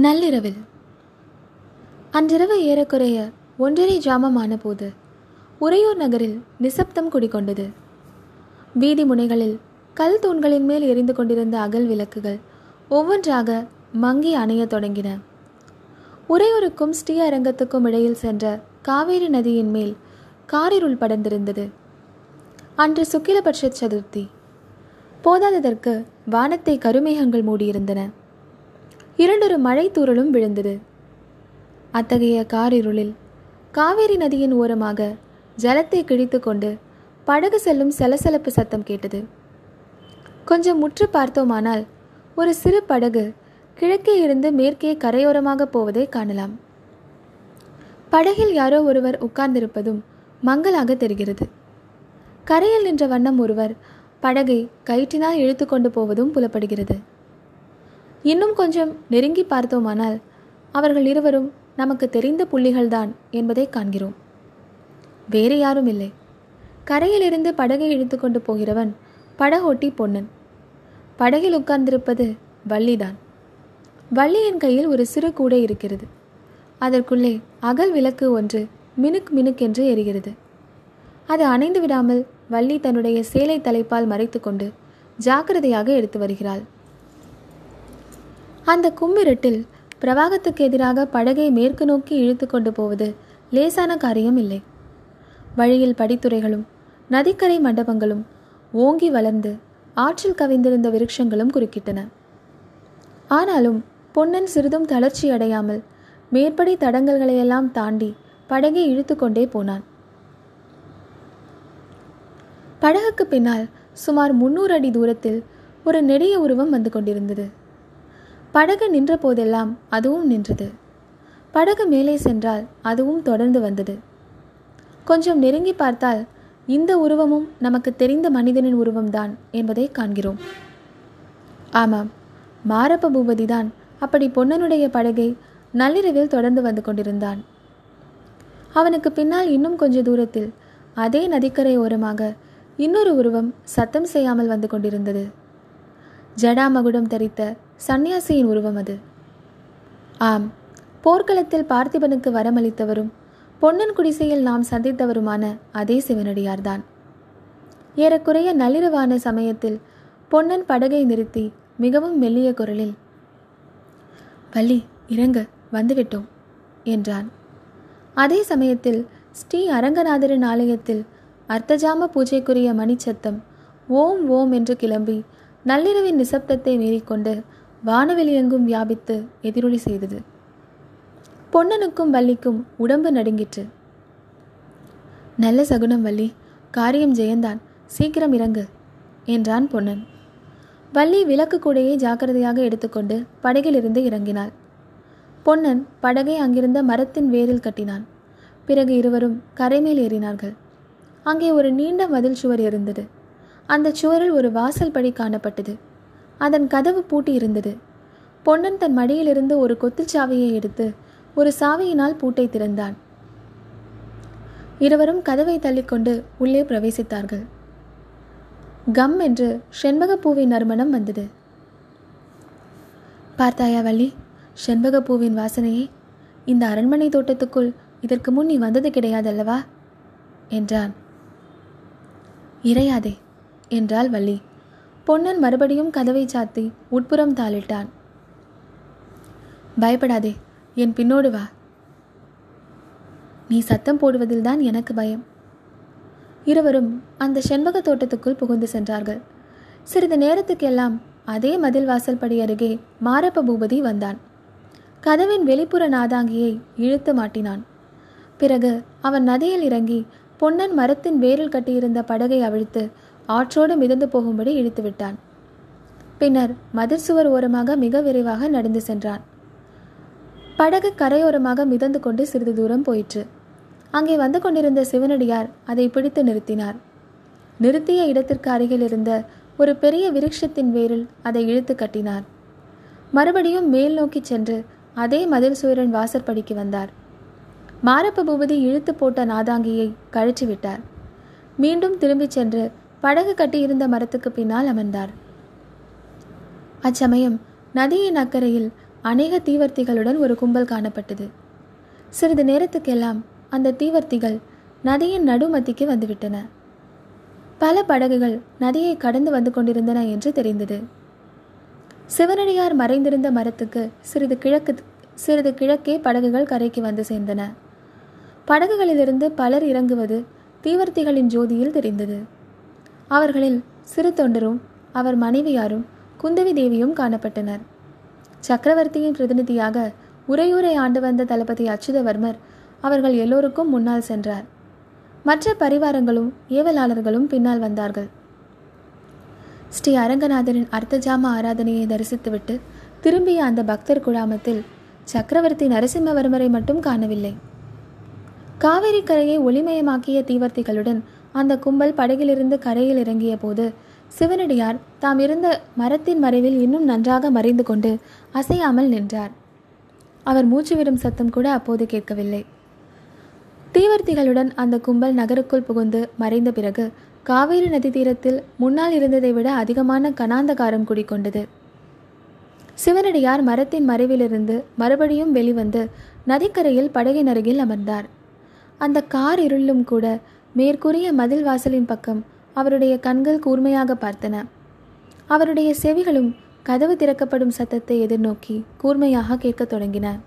நள்ளிரவில். அன்றிரவு ஏறக்குறைய ஒன்றரை ஜாமமான போது உறையூர் நகரில் நிசப்தம் குடிகொண்டது. வீதி முனைகளில் கல் தூண்களின் மேல் எரிந்து கொண்டிருந்த அகல் விளக்குகள் ஒவ்வொன்றாக மங்கி அணையத் தொடங்கின. உறையூருக்கும் ஸ்ரீ அரங்கத்துக்கும் இடையில் சென்ற காவேரி நதியின் மேல் காரிருள் படர்ந்திருந்தது. அன்று சுக்கிலபட்ச சதுர்த்தி. போதாததற்கு வானத்தை கருமேகங்கள் மூடியிருந்தன. இரண்டொரு மழை தூரலும் விழுந்தது. அத்தகைய காரிருளில் காவேரி நதியின் ஓரமாக ஜலத்தை கிழித்து கொண்டு படகு செல்லும் சலசலப்பு சத்தம் கேட்டது. கொஞ்சம் முற்று பார்த்தோமானால் ஒரு சிறு படகு கிழக்கே இருந்து மேற்கே கரையோரமாக போவதை காணலாம். படகில் யாரோ ஒருவர் உட்கார்ந்திருப்பதும் மங்கலாக தெரிகிறது. கரையில் நின்ற வண்ணம் ஒருவர் படகை கயிற்றினால் இழுத்து கொண்டு போவதும் புலப்படுகிறது. இன்னும் கொஞ்சம் நெருங்கி பார்த்தோமானால் அவர்கள் இருவரும் நமக்கு தெரிந்த புள்ளிகள்தான் என்பதை காண்கிறோம். வேறு யாரும் இல்லை. கரையிலிருந்து படகை இழுத்து கொண்டு போகிறவன் படகோட்டி பொன்னன். படகில் உட்கார்ந்திருப்பது வள்ளிதான். வள்ளியின் கையில் ஒரு சிறு கூடை இருக்கிறது. அதற்குள்ளே அகல் விளக்கு ஒன்று மினுக் மினுக் என்று எரிகிறது. அது அணைந்து விடாமல் வள்ளி தன்னுடைய சேலை தலைப்பால் மறைத்துக்கொண்டு ஜாக்கிரதையாக எடுத்து வருகிறாள். அந்த கும்மிரட்டில் பிரவாகத்துக்கு எதிராக படகை மேற்கு நோக்கி இழுத்து கொண்டு போவது லேசான காரியம் இல்லை. வழியில் படித்துறைகளும் நதிக்கரை மண்டபங்களும் ஓங்கி வளர்ந்து ஆற்றில் கவிந்திருந்த விருட்சங்களும் குறுக்கிட்டன. ஆனாலும் பொன்னன் சிறிதும் தளர்ச்சி அடையாமல் மேற்படி தடங்கல்களையெல்லாம் தாண்டி படகை இழுத்து கொண்டே போனான். படகுக்கு பின்னால் சுமார் முன்னூறு அடி தூரத்தில் ஒரு நெடிய உருவம் வந்து கொண்டிருந்தது. படகு நின்ற போதெல்லாம் அதுவும் நின்றது. படகு மேலே சென்றால் அதுவும் தொடர்ந்து வந்தது. கொஞ்சம் நெருங்கி பார்த்தால் இந்த உருவமும் நமக்கு தெரிந்த மனிதனின் உருவம்தான் என்பதை காண்கிறோம். ஆமாம் மாரப்ப பூபதி தான் அப்படி பொன்னனுடைய படகை நள்ளிரவில் தொடர்ந்து வந்து கொண்டிருந்தான். அவனுக்கு பின்னால் இன்னும் கொஞ்ச தூரத்தில் அதே நதிக்கரை ஓரமாக இன்னொரு உருவம் சத்தம் செய்யாமல் வந்து கொண்டிருந்தது. ஜடாமகுடம் தரித்த சந்நியாசியின் உருவம் அது. ஆம் போர்க்களத்தில் பார்த்திபனுக்கு வரமளித்தவரும் பொன்னன் குடிசையில் நாம் சந்தித்தவருமான அதே சிவனடியார்தான். ஏறக்குறைய நள்ளிரவான சமயத்தில் பொன்னன் படகை நிறுத்தி மிகவும் மெல்லிய குரலில் வள்ளி இறங்க வந்துவிட்டோம் என்றான். அதே சமயத்தில் ஸ்ரீ அரங்கநாதரின் ஆலயத்தில் அர்த்தஜாம பூஜைக்குரிய மணிச்சத்தம் ஓம் ஓம் என்று கிளம்பி நள்ளிரவின் நிசப்தத்தை மீறிக்கொண்டு வானவெளியெங்கும் வியாபித்து எதிரொலி செய்தது. பொன்னனுக்கும் வள்ளிக்கும் உடம்பு நடுங்கிற்று. நல்ல சகுனம் வள்ளி காரியம் ஜெயந்தான் சீக்கிரம் இறங்கு என்றான் பொன்னன். வள்ளி விளக்கு கூடையை ஜாக்கிரதையாக எடுத்துக்கொண்டு படகிலிருந்து இறங்கினாள். பொன்னன் படகை அங்கிருந்த மரத்தின் வேரில் கட்டினான். பிறகு இருவரும் கரைமேல் ஏறினார்கள். அங்கே ஒரு நீண்ட மதில் சுவர் இருந்தது. அந்த சுவரில் ஒரு வாசல் படி காணப்பட்டது. அதன் கதவு பூட்டி இருந்தது. பொன்னன் தன் மடியிலிருந்து ஒரு கொத்துச்சாவியை எடுத்து ஒரு சாவியினால் பூட்டை திறந்தான். இருவரும் கதவை தள்ளிக்கொண்டு உள்ளே பிரவேசித்தார்கள். கம் என்று செண்பகப்பூவின் நறுமணம் வந்தது. பார்த்தாயா வள்ளி செண்பகப்பூவின் வாசனையே இந்த அரண்மனை தோட்டத்துக்குள் இதற்கு முன் நீ வந்தது கிடையாதல்லவா? என்றான். இறையாதே என்றாள் வள்ளி. பொன்னன் மறுபடியும் கதவை சாத்தி உட்புறம் தாளிட்டான். பயப்படாதே என் பின்னோடு வா. நீ சத்தம் போடுவதில்தான் எனக்கு பயம். இருவரும் அந்த செண்பக தோட்டத்துக்குள் புகுந்து சென்றார்கள். சிறிது நேரத்துக்கெல்லாம் அதே மதில் வாசல் படி அருகே மாரப்ப பூபதி வந்தான். கதவின் வெளிப்புற நாதாங்கியை இழுத்து மாட்டினான். பிறகு அவன் நதியில் இறங்கி பொன்னன் மரத்தின் வேரில் கட்டியிருந்த படகை அவிழ்த்து ஆற்றோடு மிதந்து போகும்படி இழுத்து விட்டான் பின்னர் மதிர் சுவர் ஓரமாக மிக விரைவாக நடந்து சென்றான். படகு கரையோரமாக மிதந்து கொண்டு சிறிது தூரம் போயிற்று. அங்கே வந்து கொண்டிருந்த சிவனடியார் அதை பிடித்து நிறுத்தினார். நிறுத்திய இடத்திற்கு அருகில் இருந்த ஒரு பெரிய விருட்சத்தின் வேரில் அதை இழுத்து கட்டினார். மறுபடியும் மேல் நோக்கி சென்று அதே மதில் சுவரின் வாசற்படிக்கு வந்தார். மாரப்ப பூபதி இழுத்து போட்ட நாதாங்கியை கழிச்சு விட்டார் மீண்டும் திரும்பிச் சென்று படகு கட்டியிருந்த மரத்துக்கு பின்னால் அமர்ந்தார். அச்சமயம் நதியின் அக்கறையில் அநேக தீவர்த்திகளுடன் ஒரு கும்பல் காணப்பட்டது. சிறிது நேரத்துக்கெல்லாம் அந்த தீவர்த்திகள் நதியின் நடுமத்திக்கு வந்துவிட்டன. பல படகுகள் நதியை கடந்து வந்து கொண்டிருந்தன என்று தெரிந்தது. சிவனடியார் மறைந்திருந்த மரத்துக்கு சிறிது கிழக்கு சிறிது கிழக்கே படகுகள் கரைக்கு வந்து சேர்ந்தன. படகுகளிலிருந்து பலர் இறங்குவது தீவர்த்திகளின் ஜோதியில் தெரிந்தது. அவர்களில் சிறு தொண்டரும் அவர் மனைவியாரும் குந்தவி தேவியும் காணப்பட்டனர். சக்கரவர்த்தியின் பிரதிநிதியாக உரையூரை ஆண்டு வந்த தளபதி அச்சுதவர்மர் அவர்கள் எல்லோருக்கும் முன்னால் சென்றார். மற்ற பரிவாரங்களும் ஏவலாளர்களும் பின்னால் வந்தார்கள். ஸ்ரீ அரங்கநாதரின் அர்த்தஜாம ஆராதனையை தரிசித்துவிட்டு திரும்பிய அந்த பக்தர் குழாமத்தில் சக்கரவர்த்தி நரசிம்மவர்மரை மட்டும் காணவில்லை. காவிரி கரையை ஒளிமயமாக்கிய தீவர்த்திகளுடன் அந்த கும்பல் படகிலிருந்து கரையில் இறங்கிய போது சிவனடியார் தாம் இருந்த மரத்தின் மறைவில் இன்னும் நன்றாக மறைந்து கொண்டு அசையாமல் நின்றார். அவர் மூச்சுவிடும் சத்தம் கூட அப்போது கேட்கவில்லை. தீவர்த்திகளுடன் அந்த கும்பல் நகருக்குள் புகுந்து மறைந்த பிறகு காவேரி நதி தீரத்தில் முன்னால் இருந்ததை விட அதிகமான கனாந்தகாரம் குடிக்கொண்டது சிவனடியார் மரத்தின் மறைவிலிருந்து மறுபடியும் வெளிவந்து நதிக்கரையில் படகின் அருகில் அமர்ந்தார். அந்த கார் இருளும் கூட மேற்கூறிய மதில் வாசலின் பக்கம் அவருடைய கண்கள் கூர்மையாக பார்த்தன. அவருடைய செவிகளும் கதவு திறக்கப்படும் சத்தத்தை எதிர்நோக்கி கூர்மையாக கேட்கத் தொடங்கின.